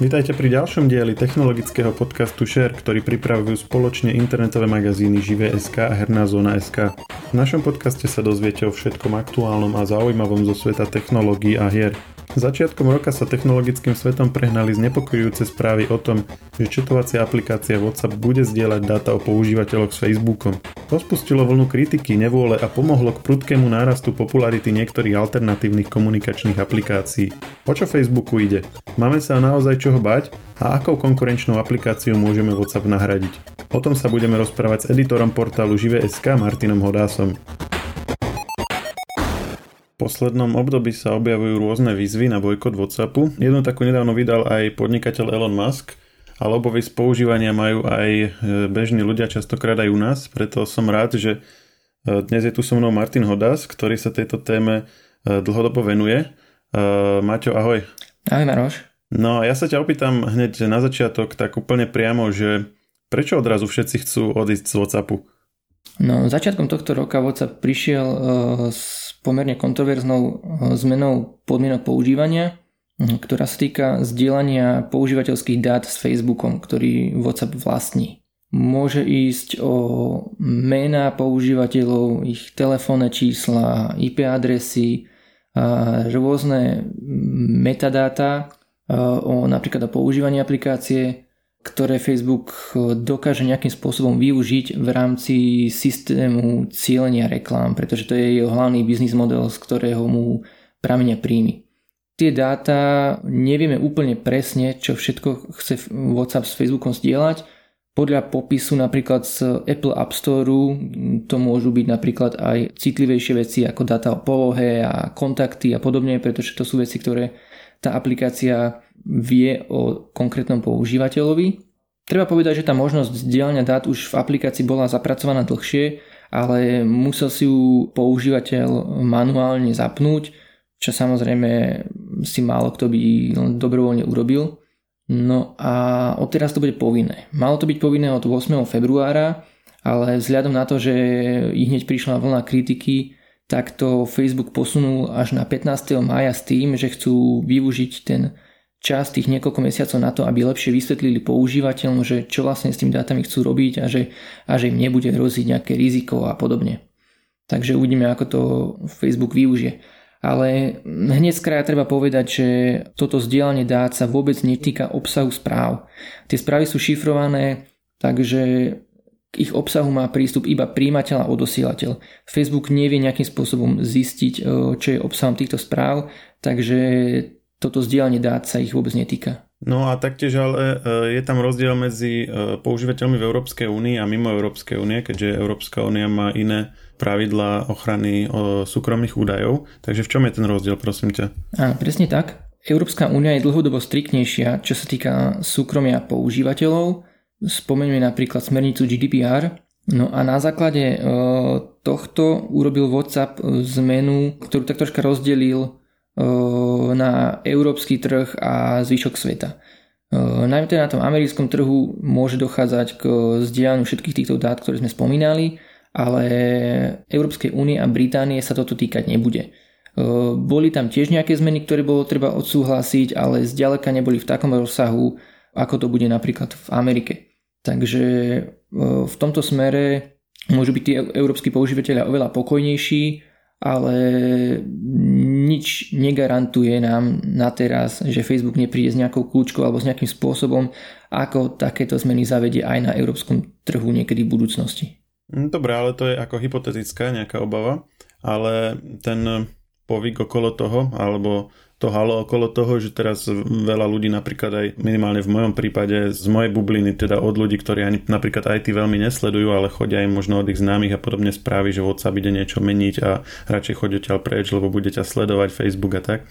Vítajte pri ďalšom dieli technologického podcastu Share, ktorý pripravujú spoločne internetové magazíny Živé.sk a Herná zóna.sk. V našom podcaste sa dozviete o všetkom aktuálnom a zaujímavom zo sveta technológií a hier. Začiatkom roka sa technologickým svetom prehnali znepokojujúce správy o tom, že četovacia aplikácia WhatsApp bude zdieľať dáta o používateľoch s Facebookom. To spustilo vlnu kritiky, nevôle a pomohlo k prudkému nárastu popularity niektorých alternatívnych komunikačných aplikácií. O čo Facebooku ide? Máme sa naozaj čoho bať? A akou konkurenčnou aplikáciou môžeme WhatsApp nahradiť? O tom sa budeme rozprávať s editorom portálu Žive.sk Martinom Hodásom poslednom období sa objavujú rôzne výzvy na bojkot WhatsAppu. Jednu takú nedávno vydal aj podnikateľ Elon Musk, ale obovy z používania majú aj e, bežní ľudia, častokrát aj u nás, preto som rád, že e, dnes je tu so mnou Martin Hodas, ktorý sa tejto téme e, dlhodobo venuje. Maťo, ahoj. Ahoj Maroš. No ja sa ťa opýtam hneď na začiatok tak úplne priamo, že prečo odrazu všetci chcú odísť z WhatsAppu? No, začiatkom tohto roka WhatsApp prišiel uh, s pomerne kontroverznou eh, zmenou podmienok používania, hm, ktorá sa týka zdieľania používateľských dát s Facebookom, ktorý WhatsApp vlastní. Môže ísť o mená používateľov, ich telefónne čísla, IP adresy, rôzne metadáta eh, o napríklad o používaní aplikácie, ktoré Facebook eh, dokáže nejakým spôsobom využiť v rámci systému cieľenia reklám, pretože to je jeho hlavný biznis model, z ktorého mu pramenia príjmy. Tie dáta nevieme úplne presne, čo všetko chce WhatsApp s Facebookom zdieľať. Podľa popisu napríklad z Apple App Store to môžu byť napríklad aj citlivejšie veci ako dáta o polohe a kontakty a podobne, pretože to sú veci, ktoré tá aplikácia vie o konkrétnom používateľovi. Treba povedať, že tá možnosť zdieľania dát už v aplikácii bola zapracovaná dlhšie, ale musel si ju používateľ manuálne zapnúť, čo samozrejme si málo kto by dobrovoľne urobil. No a odteraz to bude povinné. Malo to byť povinné od 8. februára, ale vzhľadom na to, že ich hneď prišla vlna kritiky, tak to Facebook posunul až na 15. maja s tým, že chcú využiť ten čas tých niekoľko mesiacov na to, aby lepšie vysvetlili používateľom, že čo vlastne s tými dátami chcú robiť a že, a že im nebude hroziť nejaké riziko a podobne. Takže uvidíme, ako to Facebook využije. Ale hneď z treba povedať, že toto zdieľanie dát sa vôbec netýka obsahu správ. Tie správy sú šifrované, takže k ich obsahu má prístup iba príjimateľ a odosielateľ. Facebook nevie nejakým spôsobom zistiť, čo je obsahom týchto správ, takže toto zdieľanie dát sa ich vôbec netýka. No a taktiež ale e, je tam rozdiel medzi e, používateľmi v Európskej únii a mimo Európskej únie, keďže Európska únia má iné pravidlá ochrany súkromných údajov. Takže v čom je ten rozdiel, prosím ťa? Áno, presne tak. Európska únia je dlhodobo striktnejšia, čo sa týka súkromia používateľov. Spomeňme napríklad smernicu GDPR. No a na základe e, tohto urobil WhatsApp zmenu, ktorú tak troška rozdelil na európsky trh a zvyšok sveta. Najmä teda na tom americkom trhu môže dochádzať k zdieľaniu všetkých týchto dát, ktoré sme spomínali, ale Európskej únie a Británie sa toto týkať nebude. Boli tam tiež nejaké zmeny, ktoré bolo treba odsúhlasiť, ale zďaleka neboli v takom rozsahu, ako to bude napríklad v Amerike. Takže v tomto smere môžu byť tí európsky používateľia oveľa pokojnejší, ale nič negarantuje nám na teraz, že Facebook nepríde s nejakou kľúčkou alebo s nejakým spôsobom, ako takéto zmeny zavedie aj na európskom trhu niekedy v budúcnosti. Hm, dobre, ale to je ako hypotetická nejaká obava, ale ten povyk okolo toho, alebo to halo okolo toho, že teraz veľa ľudí napríklad aj minimálne v mojom prípade z mojej bubliny, teda od ľudí, ktorí ani napríklad IT veľmi nesledujú, ale chodia im možno od ich známych a podobne správy, že WhatsApp ide niečo meniť a radšej chodia ťa preč, lebo bude ťa sledovať Facebook a tak.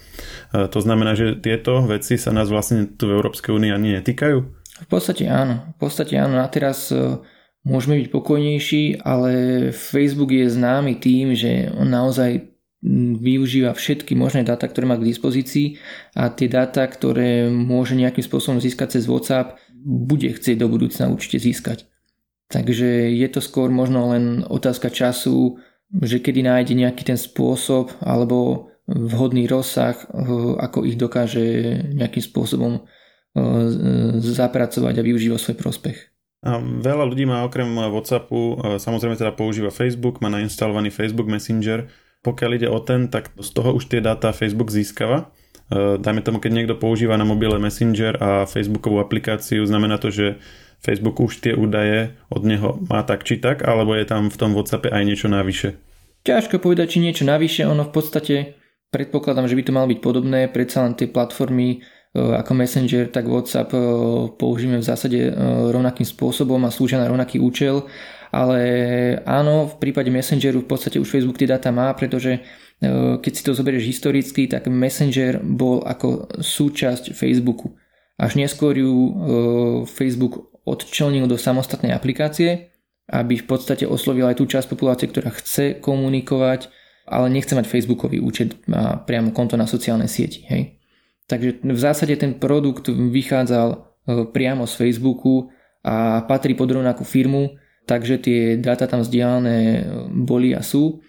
To znamená, že tieto veci sa nás vlastne tu v Európskej únii ani netýkajú? V podstate áno. V podstate áno. A teraz e, môžeme byť pokojnejší, ale Facebook je známy tým, že on naozaj využíva všetky možné dáta, ktoré má k dispozícii a tie dáta, ktoré môže nejakým spôsobom získať cez WhatsApp, bude chcieť do budúcna určite získať. Takže je to skôr možno len otázka času, že kedy nájde nejaký ten spôsob alebo vhodný rozsah, ako ich dokáže nejakým spôsobom zapracovať a využiť vo svoj prospech. A veľa ľudí má okrem Whatsappu, samozrejme teda používa Facebook, má nainstalovaný Facebook Messenger. Pokiaľ ide o ten, tak z toho už tie dáta Facebook získava. Dajme tomu, keď niekto používa na mobile Messenger a Facebookovú aplikáciu, znamená to, že Facebook už tie údaje od neho má tak či tak, alebo je tam v tom Whatsappe aj niečo navyše? Ťažko povedať, či niečo navyše, ono v podstate predpokladám, že by to malo byť podobné, predsa len tie platformy E, ako Messenger, tak WhatsApp e, použijeme v zásade e, rovnakým spôsobom a slúžia na rovnaký účel, ale áno, v prípade Messengeru v podstate už Facebook tie dáta má, pretože keď si to zoberieš historicky, tak Messenger bol ako súčasť Facebooku. Až neskôr ju Facebook odčlenil do samostatnej aplikácie, aby v podstate oslovil aj tú časť populácie, ktorá chce komunikovať, ale nechce mať Facebookový účet a priamo konto na sociálnej sieti. Hej. Takže v zásade ten produkt vychádzal e, priamo z Facebooku a patrí pod rovnakú firmu, takže tie dáta tam vzdialené e, boli a sú.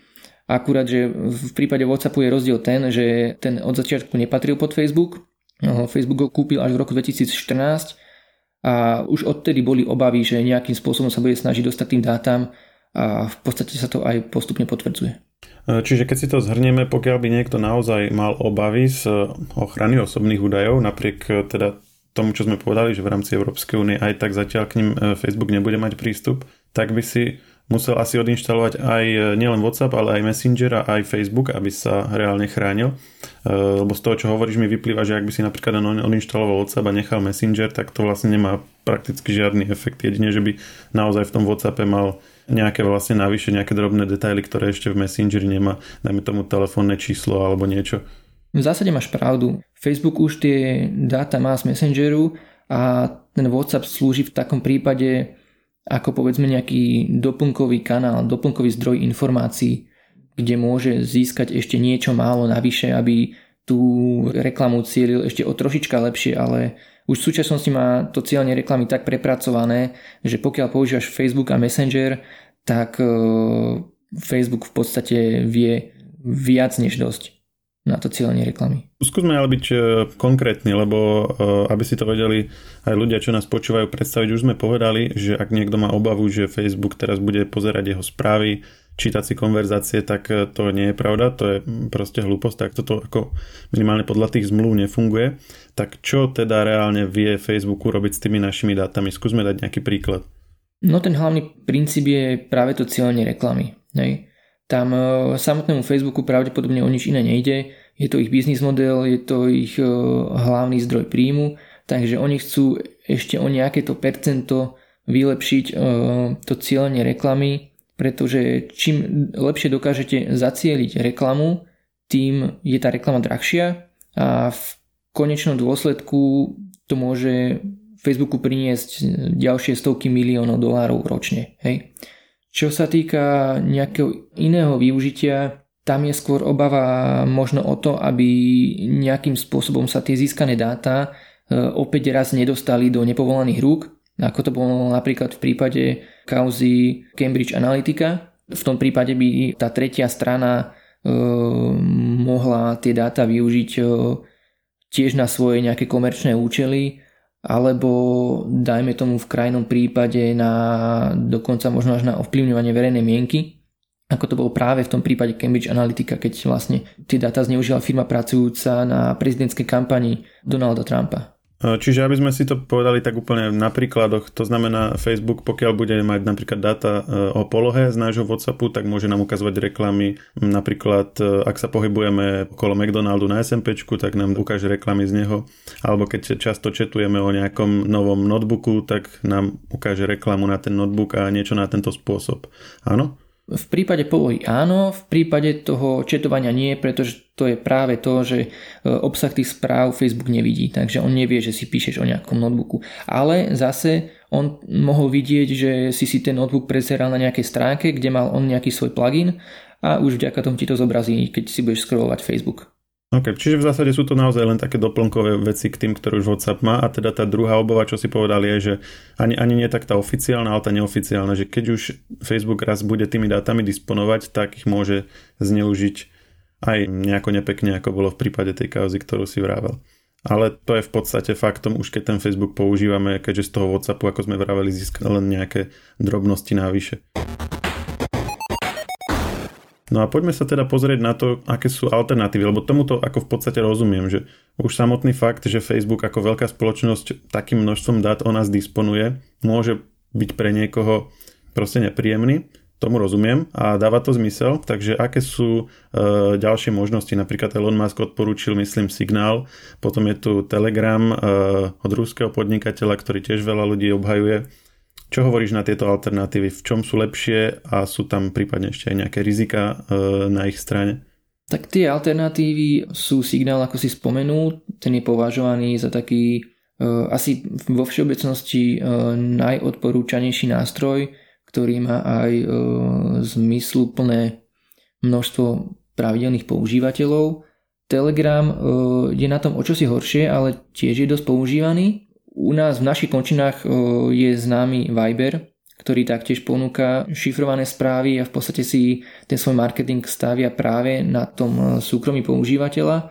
Akurát, že v prípade Whatsappu je rozdiel ten, že ten od začiatku nepatril pod Facebook. Facebook ho kúpil až v roku 2014 a už odtedy boli obavy, že nejakým spôsobom sa bude snažiť dostať tým dátam a v podstate sa to aj postupne potvrdzuje. E, čiže keď si to zhrnieme, pokiaľ by niekto naozaj mal obavy z e, ochrany osobných údajov, napriek e, teda tomu, čo sme povedali, že v rámci Európskej únie aj tak zatiaľ k ním Facebook nebude mať prístup, tak by si musel asi odinštalovať aj nielen WhatsApp, ale aj Messenger a aj Facebook, aby sa reálne chránil. Lebo z toho, čo hovoríš, mi vyplýva, že ak by si napríklad odinštaloval WhatsApp a nechal Messenger, tak to vlastne nemá prakticky žiadny efekt. Jedine, že by naozaj v tom WhatsAppe mal nejaké vlastne navyše, nejaké drobné detaily, ktoré ešte v Messengeri nemá, dajme tomu telefónne číslo alebo niečo. V zásade máš pravdu. Facebook už tie dáta má z Messengeru a ten WhatsApp slúži v takom prípade ako povedzme nejaký doplnkový kanál, doplnkový zdroj informácií, kde môže získať ešte niečo málo navyše, aby tú reklamu cielil ešte o trošička lepšie, ale už v súčasnosti má to cieľne reklamy tak prepracované, že pokiaľ používaš Facebook a Messenger, tak e, Facebook v podstate vie viac než dosť na to cieľenie reklamy. Skúsme ale byť e, konkrétni, lebo e, aby si to vedeli aj ľudia, čo nás počúvajú predstaviť, už sme povedali, že ak niekto má obavu, že Facebook teraz bude pozerať jeho správy, čítať si konverzácie, tak e, to nie je pravda, to je proste hlúposť, tak toto ako minimálne podľa tých zmluv nefunguje. Tak čo teda reálne vie Facebooku robiť s tými našimi dátami? Skúsme dať nejaký príklad. No ten hlavný princíp je práve to cieľenie reklamy. Hej. Tam e, samotnému Facebooku pravdepodobne o nič iné nejde, je to ich biznis model, je to ich e, hlavný zdroj príjmu, takže oni chcú ešte o nejaké to percento vylepšiť to cieľenie reklamy pretože čím lepšie dokážete zacieliť reklamu, tým je tá reklama drahšia a v konečnom dôsledku to môže Facebooku priniesť ďalšie stovky miliónov dolárov ročne. Hej. Čo sa týka nejakého iného využitia, tam je skôr obava možno o to, aby nejakým spôsobom sa tie získané dáta e, opäť raz nedostali do nepovolaných rúk, ako to bolo napríklad v prípade kauzy Cambridge Analytica. V tom prípade by tá tretia strana e, mohla tie dáta využiť e, tiež na svoje nejaké komerčné účely, alebo dajme tomu v krajnom prípade na dokonca možno až na ovplyvňovanie verejnej mienky, ako to bolo práve v tom prípade Cambridge Analytica, keď vlastne tie dáta zneužila firma pracujúca na prezidentskej kampani Donalda Trumpa. Čiže aby sme si to povedali tak úplne na príkladoch, to znamená Facebook, pokiaľ bude mať napríklad dáta e, o polohe z nášho Whatsappu, tak môže nám ukazovať reklamy. Napríklad, e, ak sa pohybujeme okolo McDonaldu na SMP, tak nám ukáže reklamy z neho. Alebo keď často četujeme o nejakom novom notebooku, tak nám ukáže reklamu na ten notebook a niečo na tento spôsob. Áno? V prípade polohy áno, v prípade toho četovania nie, pretože to je práve to, že e, obsah tých správ Facebook nevidí, takže on nevie, že si píšeš o nejakom notebooku. Ale zase on mohol vidieť, že si si ten notebook prezeral na nejakej stránke, kde mal on nejaký svoj plugin a už vďaka tomu ti to zobrazí, keď si budeš scrollovať Facebook. OK, čiže v zásade sú to naozaj len také doplnkové veci k tým, ktoré už WhatsApp má a teda tá druhá obava, čo si povedali, je, že ani, ani nie tak tá oficiálna, ale tá neoficiálna, že keď už Facebook raz bude tými dátami disponovať, tak ich môže zneužiť aj nejako nepekne, ako bolo v prípade tej kauzy, ktorú si vrával. ale to je v podstate faktom, už keď ten Facebook používame, keďže z toho WhatsAppu, ako sme vraveli, získali len nejaké drobnosti návyše. No a poďme sa teda pozrieť na to, aké sú alternatívy, lebo tomuto ako v podstate rozumiem, že už samotný fakt, že Facebook ako veľká spoločnosť takým množstvom dát o nás disponuje, môže byť pre niekoho proste nepríjemný, tomu rozumiem a dáva to zmysel, takže aké sú e, ďalšie možnosti, napríklad Elon Musk odporúčil, myslím, Signál, potom je tu Telegram e, od ruského podnikateľa, ktorý tiež veľa ľudí obhajuje. Čo hovoríš na tieto alternatívy? V čom sú lepšie a sú tam prípadne ešte aj nejaké rizika e, na ich strane? Tak tie alternatívy sú signál, ako si spomenul, ten je považovaný za taký uh, asi vo všeobecnosti uh, najodporúčanejší nástroj, ktorý má aj zmysluplné množstvo pravidelných používateľov. Telegram je na tom o čosi horšie, ale tiež je dosť používaný. U nás v našich končinách uh, je známy Viber, ktorý taktiež ponúka šifrované správy a v podstate si ten svoj marketing stavia práve na tom e, súkromí používateľa.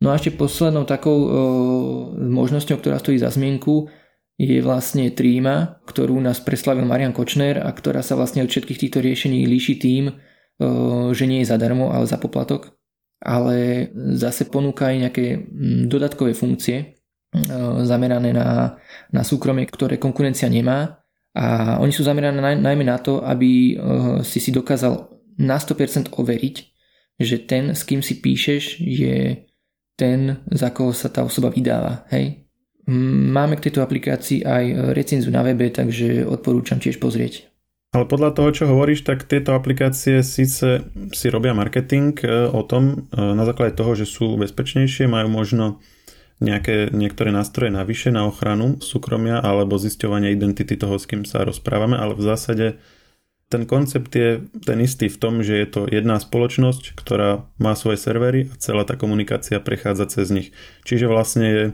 No a ešte poslednou takou e, možnosťou, ktorá stojí za zmienku, je vlastne Tríma, ktorú nás preslavil Marian Kočner a ktorá sa vlastne od všetkých týchto riešení líši tým, e, že nie je zadarmo, ale za poplatok. Ale zase ponúka aj nejaké dodatkové funkcie zamerané na, na súkromie, ktoré konkurencia nemá a oni sú zamerané najmä na to, aby eh, si si dokázal na 100% overiť, že ten, s kým si píšeš, je ten, za koho sa tá osoba vydáva. Hej? Máme k tejto aplikácii aj recenziu na webe, takže odporúčam tiež pozrieť. Ale podľa toho, čo hovoríš, tak tieto aplikácie síce si robia marketing eh, o tom eh, na základe toho, že sú bezpečnejšie, majú možno nejaké, niektoré nástroje navyše na ochranu súkromia alebo zisťovanie identity toho, s kým sa rozprávame, ale v zásade ten koncept je ten istý v tom, že je to jedná spoločnosť, ktorá má svoje servery a celá tá komunikácia prechádza cez nich. Čiže vlastne je e,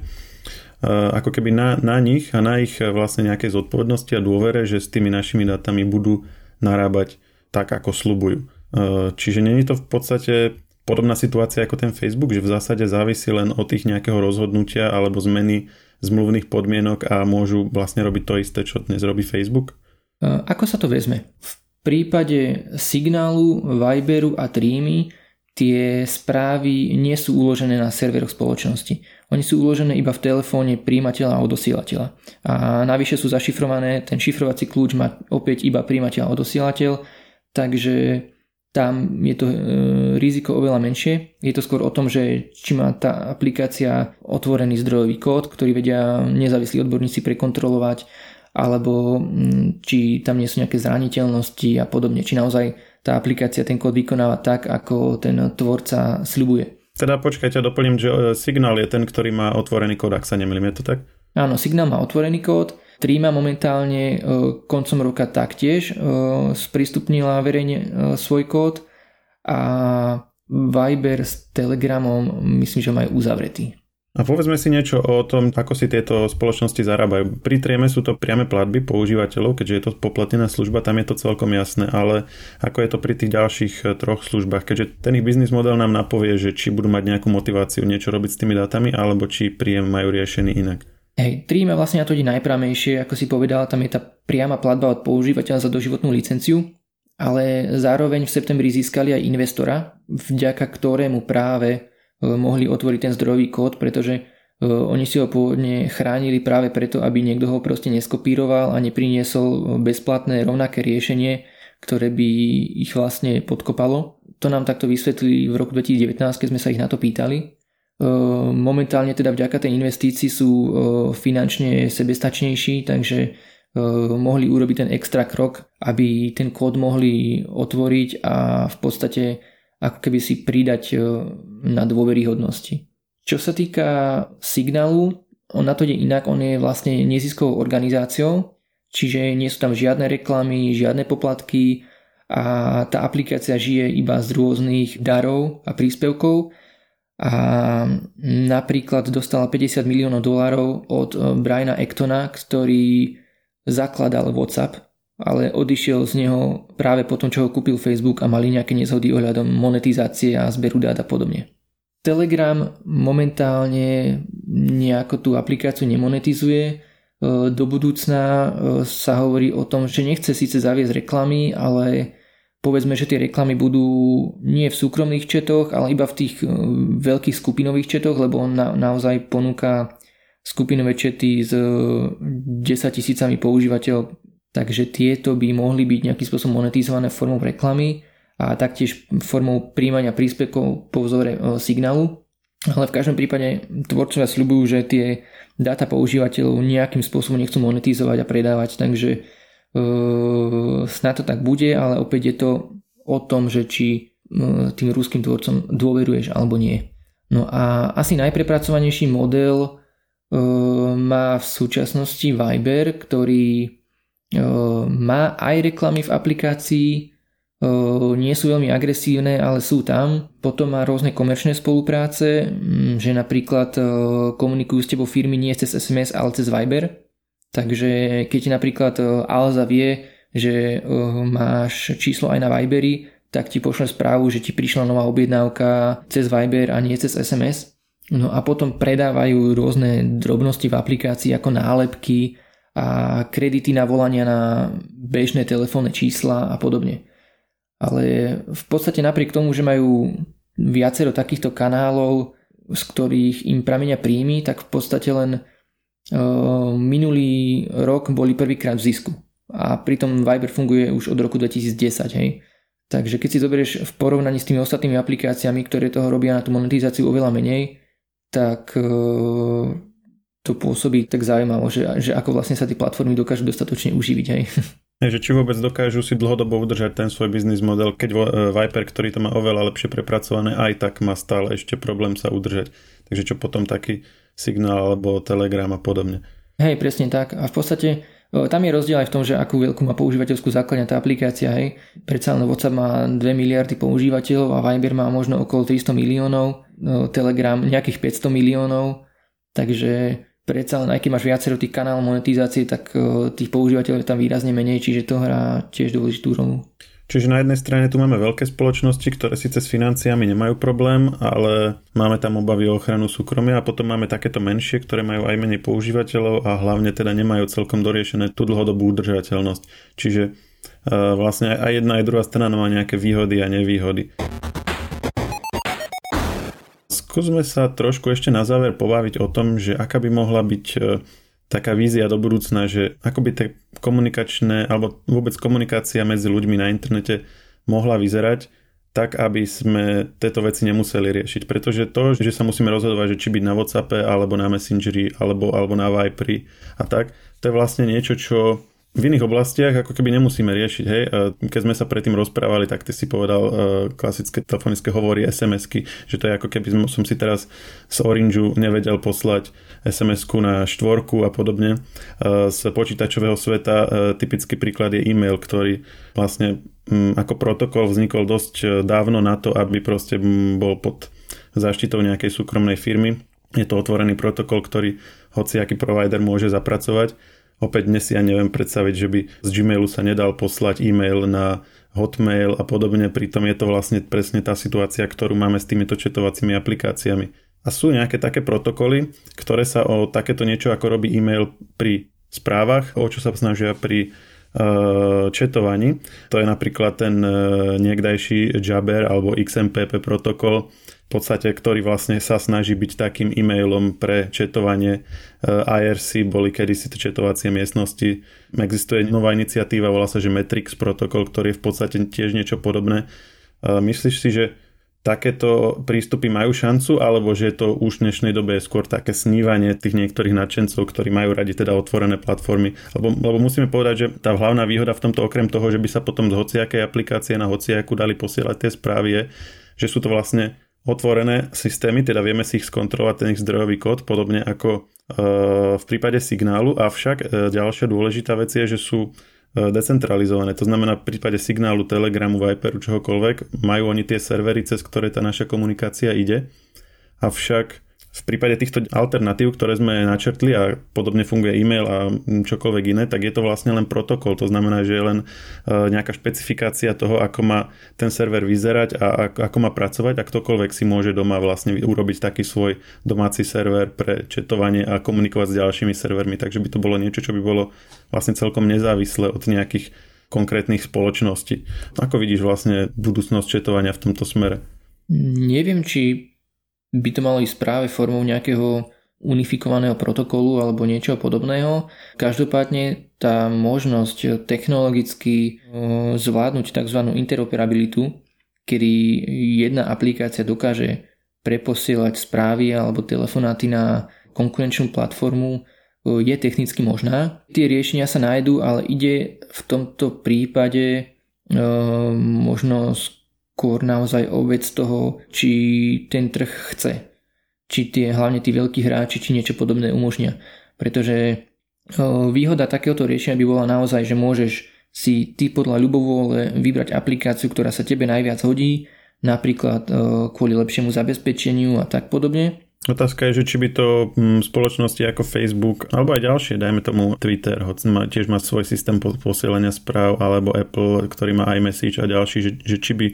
ako keby na, na nich a na ich vlastne nejakej zodpovednosti a dôvere, že s tými našimi dátami budú narábať tak, ako slubujú. E, čiže není to v podstate podobná situácia ako ten Facebook, že v zásade závisí len od tých nejakého rozhodnutia alebo zmeny zmluvných podmienok a môžu vlastne robiť to isté, čo dnes robí Facebook? Ako sa to vezme? V prípade signálu, Viberu a Dreamy tie správy nie sú uložené na serveroch spoločnosti. Oni sú uložené iba v telefóne príjimateľa a odosielateľa. A navyše sú zašifrované, ten šifrovací kľúč má opäť iba príjimateľ a odosielateľ, takže tam je to e, riziko oveľa menšie. Je to skôr o tom, že či má tá aplikácia otvorený zdrojový kód, ktorý vedia nezávislí odborníci prekontrolovať, alebo mm, či tam nie sú nejaké zraniteľnosti a podobne. Či naozaj tá aplikácia ten kód vykonáva tak, ako ten tvorca sľubuje. Teda počkajte, doplním, že e, Signál je ten, ktorý má otvorený kód, ak sa nemýlim, je to tak? Áno, Signál má otvorený kód, Trima momentálne e, koncom roka taktiež e, sprístupnila verejne e, svoj kód a Viber s Telegramom myslím, že majú uzavretý. A povedzme si niečo o tom, ako si tieto spoločnosti zarábajú. Pri Trieme sú to priame platby používateľov, keďže je to poplatnená služba, tam je to celkom jasné, ale ako je to pri tých ďalších troch službách, keďže ten ich biznis model nám napovie, že či budú mať nejakú motiváciu niečo robiť s tými dátami, alebo či príjem majú riešený inak. Hej, Tríma vlastne na to ide najprámejšie, ako si povedal, tam je tá priama platba od používateľa za doživotnú licenciu, ale zároveň v septembri získali aj investora, vďaka ktorému práve e, mohli otvoriť ten zdrojový kód, pretože e, oni si ho pôvodne chránili práve preto, aby niekto ho proste neskopíroval a nepriniesol bezplatné rovnaké riešenie, ktoré by ich vlastne podkopalo. To nám takto vysvetlili v roku 2019, keď sme sa ich na to pýtali. Ehm, momentálne teda vďaka tej investícii sú ehm, finančne sebestačnejší, takže ehm, mohli urobiť ten extra krok, aby ten kód mohli otvoriť a v podstate ako keby si pridať na dôveryhodnosti. Čo sa týka signálu, on na to ide inak, on je vlastne neziskovou organizáciou, čiže nie sú tam žiadne reklamy, žiadne poplatky a tá aplikácia žije iba z rôznych darov a príspevkov a napríklad dostala 50 miliónov dolárov od eh, Briana Ektona, ktorý zakladal WhatsApp, ale odišiel z neho práve po tom, čo ho kúpil Facebook a mali nejaké nezhody ohľadom monetizácie a zberu dát a podobne. Telegram momentálne nejako tú aplikáciu nemonetizuje. E, do budúcna e, sa hovorí o tom, že nechce síce zaviesť reklamy, ale povedzme, že tie reklamy budú nie v súkromných četoch, ale iba v tých e, veľkých skupinových četoch, lebo on na, naozaj ponúka skupinové čety s 10 tisícami používateľov, takže tieto by mohli byť nejakým spôsobom monetizované formou reklamy a taktiež formou príjmania príspevkov po vzore e, signálu. Ale v každom prípade tvorcovia sľubujú, že tie dáta používateľov nejakým spôsobom nechcú monetizovať a predávať, takže e, snad to tak bude, ale opäť je to o tom, že či tým ruským tvorcom dôveruješ alebo nie. No a asi najprepracovanejší model e, má v súčasnosti Viber, ktorý e, má aj reklamy v aplikácii, nie sú veľmi agresívne, ale sú tam. Potom má rôzne komerčné spolupráce, že napríklad komunikujú s tebou firmy nie cez SMS, ale cez Viber. Takže keď napríklad Alza vie, že máš číslo aj na Viberi, tak ti pošle správu, že ti prišla nová objednávka cez Viber a nie cez SMS. No a potom predávajú rôzne drobnosti v aplikácii ako nálepky a kredity na volania na bežné telefónne čísla a podobne ale v podstate napriek tomu, že majú viacero takýchto kanálov, z ktorých im pramenia príjmy, tak v podstate len minulý rok boli prvýkrát v zisku. A pritom Viber funguje už od roku 2010, hej. Takže keď si zoberieš v porovnaní s tými ostatnými aplikáciami, ktoré toho robia na tú monetizáciu oveľa menej, tak uh, to pôsobí tak zaujímavo, že, že ako vlastne sa tie platformy dokážu dostatočne uživiť, hej. že či vôbec dokážu si dlhodobo udržať ten svoj biznis model, keď e, Viper, ktorý to má oveľa lepšie prepracované, aj tak má stále ešte problém sa udržať. Takže čo potom taký signál alebo Telegram a podobne. Hej, presne tak. A v podstate e, tam je rozdiel aj v tom, že akú veľkú má používateľskú základňa tá aplikácia. Hej. Predsa len WhatsApp má 2 miliardy používateľov a Viber má možno okolo 300 miliónov, e, Telegram nejakých 500 miliónov. Takže predsa len aj keď máš viacero tých kanálov monetizácie, tak e, tých používateľov je tam výrazne menej, čiže to hrá tiež dôležitú rolu. Čiže na jednej strane tu máme veľké spoločnosti, ktoré síce s financiami nemajú problém, ale máme tam obavy o ochranu súkromia a potom máme takéto menšie, ktoré majú aj menej používateľov a hlavne teda nemajú celkom doriešené tú dlhodobú udržateľnosť. Čiže uh, vlastne aj jedna aj druhá strana má nejaké výhody a nevýhody. Skúsme sa trošku ešte na záver pobaviť o tom, že aká by mohla byť e, taká vízia do budúcna, že ako by tie komunikačné alebo vôbec komunikácia medzi ľuďmi na internete mohla vyzerať, tak aby sme tieto veci nemuseli riešiť. Pretože to, že sa musíme rozhodovať, že či byť na Whatsappe alebo na Messengeri alebo, alebo na Viperi a tak, to je vlastne niečo, čo v iných oblastiach ako keby nemusíme riešiť. Hej? Keď sme sa predtým rozprávali, tak ty si povedal uh, klasické telefonické hovory, SMS-ky, že to je ako keby som si teraz z Orangeu nevedel poslať SMS-ku na štvorku a podobne. Uh, z počítačového sveta uh, typický príklad je e-mail, ktorý vlastne um, ako protokol vznikol dosť dávno na to, aby proste um, bol pod záštitou nejakej súkromnej firmy. Je to otvorený protokol, ktorý hociaký provider môže zapracovať Opäť dnes ja neviem predstaviť, že by z Gmailu sa nedal poslať e-mail na Hotmail a podobne, pritom je to vlastne presne tá situácia, ktorú máme s týmito četovacími aplikáciami. A sú nejaké také protokoly, ktoré sa o takéto niečo ako robí e-mail pri správach, o čo sa snažia pri uh, četovaní. To je napríklad ten uh, niekdajší Jabber alebo XMPP protokol, v podstate, ktorý vlastne sa snaží byť takým e-mailom pre četovanie eh, IRC, boli kedysi to četovacie miestnosti. Existuje nová iniciatíva, volá sa, že Matrix protokol, ktorý je v podstate tiež niečo podobné. Eh, myslíš si, že takéto prístupy majú šancu, alebo že to už v dnešnej dobe je skôr také snívanie tých niektorých nadšencov, ktorí majú radi teda otvorené platformy. Lebo, lebo musíme povedať, že tá hlavná výhoda v tomto okrem toho, že by sa potom z hociakej aplikácie na hociakú dali posielať tie správy je, že sú to vlastne otvorené systémy, teda vieme si ich skontrolovať ten ich zdrojový kód, podobne ako e, v prípade signálu, avšak e, ďalšia dôležitá vec je, že sú e, decentralizované. To znamená v prípade signálu, Telegramu, Viperu, čohokoľvek, majú oni tie servery, cez ktoré tá naša komunikácia ide. Avšak v prípade týchto alternatív, ktoré sme načrtli a podobne funguje e-mail a čokoľvek iné, tak je to vlastne len protokol. To znamená, že je len e, nejaká špecifikácia toho, ako má ten server vyzerať a ako má pracovať a ktokoľvek si môže doma vlastne urobiť taký svoj domáci server pre četovanie a komunikovať s ďalšími servermi. Takže by to bolo niečo, čo by bolo vlastne celkom nezávislé od nejakých konkrétnych spoločností. Ako vidíš vlastne budúcnosť četovania v tomto smere? Neviem, či by to malo ísť práve formou nejakého unifikovaného protokolu alebo niečo podobného. Každopádne tá možnosť technologicky zvládnuť tzv. interoperabilitu, kedy jedna aplikácia dokáže preposielať správy alebo telefonáty na konkurenčnú platformu, je technicky možná. Tie riešenia sa nájdú, ale ide v tomto prípade možno skôr naozaj o vec toho, či ten trh chce. Či tie, hlavne tí veľkí hráči, či niečo podobné umožnia. Pretože výhoda takéhoto riešenia by bola naozaj, že môžeš si ty podľa ľubovôle vybrať aplikáciu, ktorá sa tebe najviac hodí, napríklad kvôli lepšiemu zabezpečeniu a tak podobne. Otázka je, že či by to mm, spoločnosti ako Facebook, alebo aj ďalšie, dajme tomu Twitter, hoď má, tiež má svoj systém posielania správ, alebo Apple, ktorý má iMessage a ďalší, že, že či by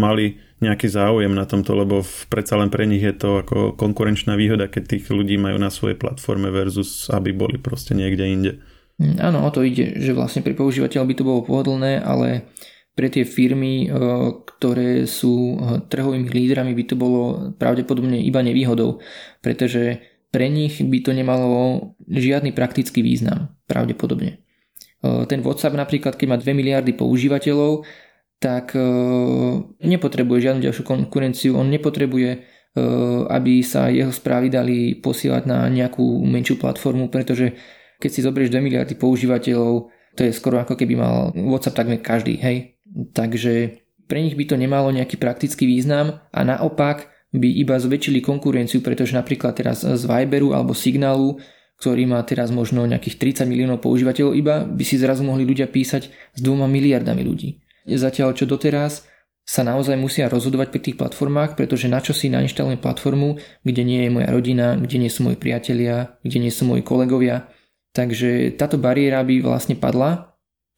mali nejaký záujem na tomto, lebo v, predsa len pre nich je to ako konkurenčná výhoda, keď tých ľudí majú na svojej platforme versus aby boli proste niekde inde. Mm, áno, o to ide, že vlastne pri používateľ by to bolo pohodlné, ale pre tie firmy, eh, ktoré sú eh, trhovými lídrami, by to bolo pravdepodobne iba nevýhodou, pretože pre nich by to nemalo žiadny praktický význam, pravdepodobne. Eh, ten WhatsApp napríklad, keď má 2 miliardy používateľov, tak nepotrebuje žiadnu ďalšiu konkurenciu, on nepotrebuje, aby sa jeho správy dali posielať na nejakú menšiu platformu, pretože keď si zoberieš 2 miliardy používateľov, to je skoro ako keby mal WhatsApp takmer každý, hej. Takže pre nich by to nemalo nejaký praktický význam a naopak by iba zväčšili konkurenciu, pretože napríklad teraz z Viberu alebo Signalu, ktorý má teraz možno nejakých 30 miliónov používateľov iba, by si zrazu mohli ľudia písať s dvoma miliardami ľudí. Zatiaľ čo doteraz sa naozaj musia rozhodovať pri tých platformách, pretože na čo si nainštalujem platformu, kde nie je moja rodina, kde nie sú moji priatelia, kde nie sú moji kolegovia. Takže táto bariéra by vlastne padla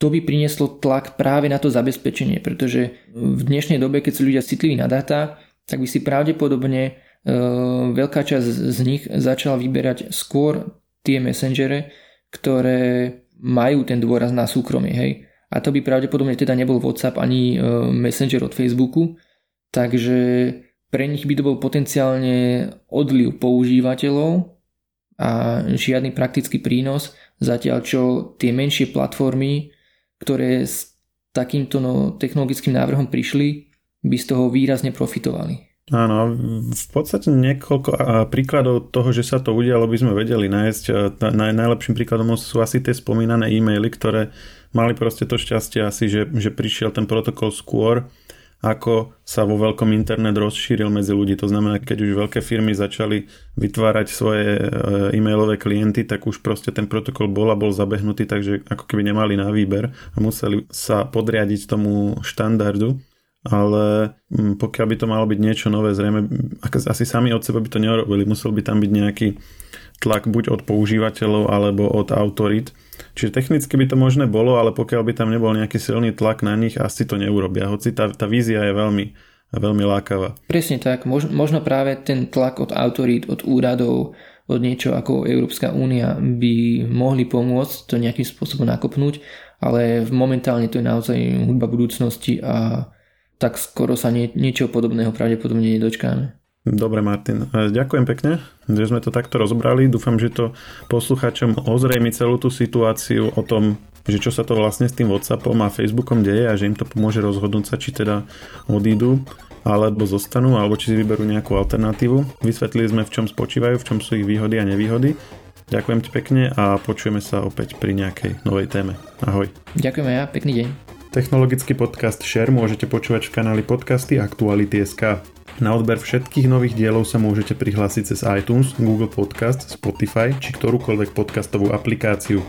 to by prinieslo tlak práve na to zabezpečenie, pretože v dnešnej dobe, keď sú ľudia citliví na dáta, tak by si pravdepodobne e, veľká časť z nich začala vyberať skôr tie messengere, ktoré majú ten dôraz na súkromie. Hej. A to by pravdepodobne teda nebol WhatsApp ani e, Messenger od Facebooku, takže pre nich by to bol potenciálne odliv používateľov a žiadny praktický prínos, zatiaľ čo tie menšie platformy ktoré s takýmto no, technologickým návrhom prišli, by z toho výrazne profitovali. Áno, v podstate niekoľko príkladov toho, že sa to udialo, by sme vedeli nájsť. Naj, najlepším príkladom sú asi tie spomínané e-maily, ktoré mali proste to šťastie asi, že, že prišiel ten protokol skôr ako sa vo veľkom internet rozšíril medzi ľudí. To znamená, keď už veľké firmy začali vytvárať svoje e, e-mailové klienty, tak už proste ten protokol bol a bol zabehnutý, takže ako keby nemali na výber a museli sa podriadiť tomu štandardu. Ale mm, pokiaľ by to malo byť niečo nové, zrejme asi sami od seba by to nerobili. Musel by tam byť nejaký tlak buď od používateľov alebo od autorit, Čiže technicky by to možné bolo, ale pokiaľ by tam nebol nejaký silný tlak na nich, asi to neurobia. Hoci tá, tá vízia je veľmi, veľmi lákavá. Presne tak. Možno práve ten tlak od autorít, od úradov, od niečo ako Európska únia by mohli pomôcť to nejakým spôsobom nakopnúť, ale momentálne to je naozaj hudba budúcnosti a tak skoro sa nie, niečo podobného pravdepodobne nedočkáme. Dobre, Martin. E, ďakujem pekne, že sme to takto rozbrali. Dúfam, že to poslucháčom ozrejmi celú tú situáciu o tom, že čo sa to vlastne s tým Whatsappom a Facebookom deje a že im to pomôže rozhodnúť sa, či teda odídu alebo zostanú, alebo či si vyberú nejakú alternatívu. Vysvetlili sme, v čom spočívajú, v čom sú ich výhody a nevýhody. Ďakujem ti pekne a počujeme sa opäť pri nejakej novej téme. Ahoj. Ďakujem ja, pekný deň. Technologický podcast Share môžete počúvať v kanáli podcasty Aktuality.sk. Na odber všetkých nových dielov sa môžete prihlásiť cez iTunes, Google Podcast, Spotify či ktorúkoľvek podcastovú aplikáciu.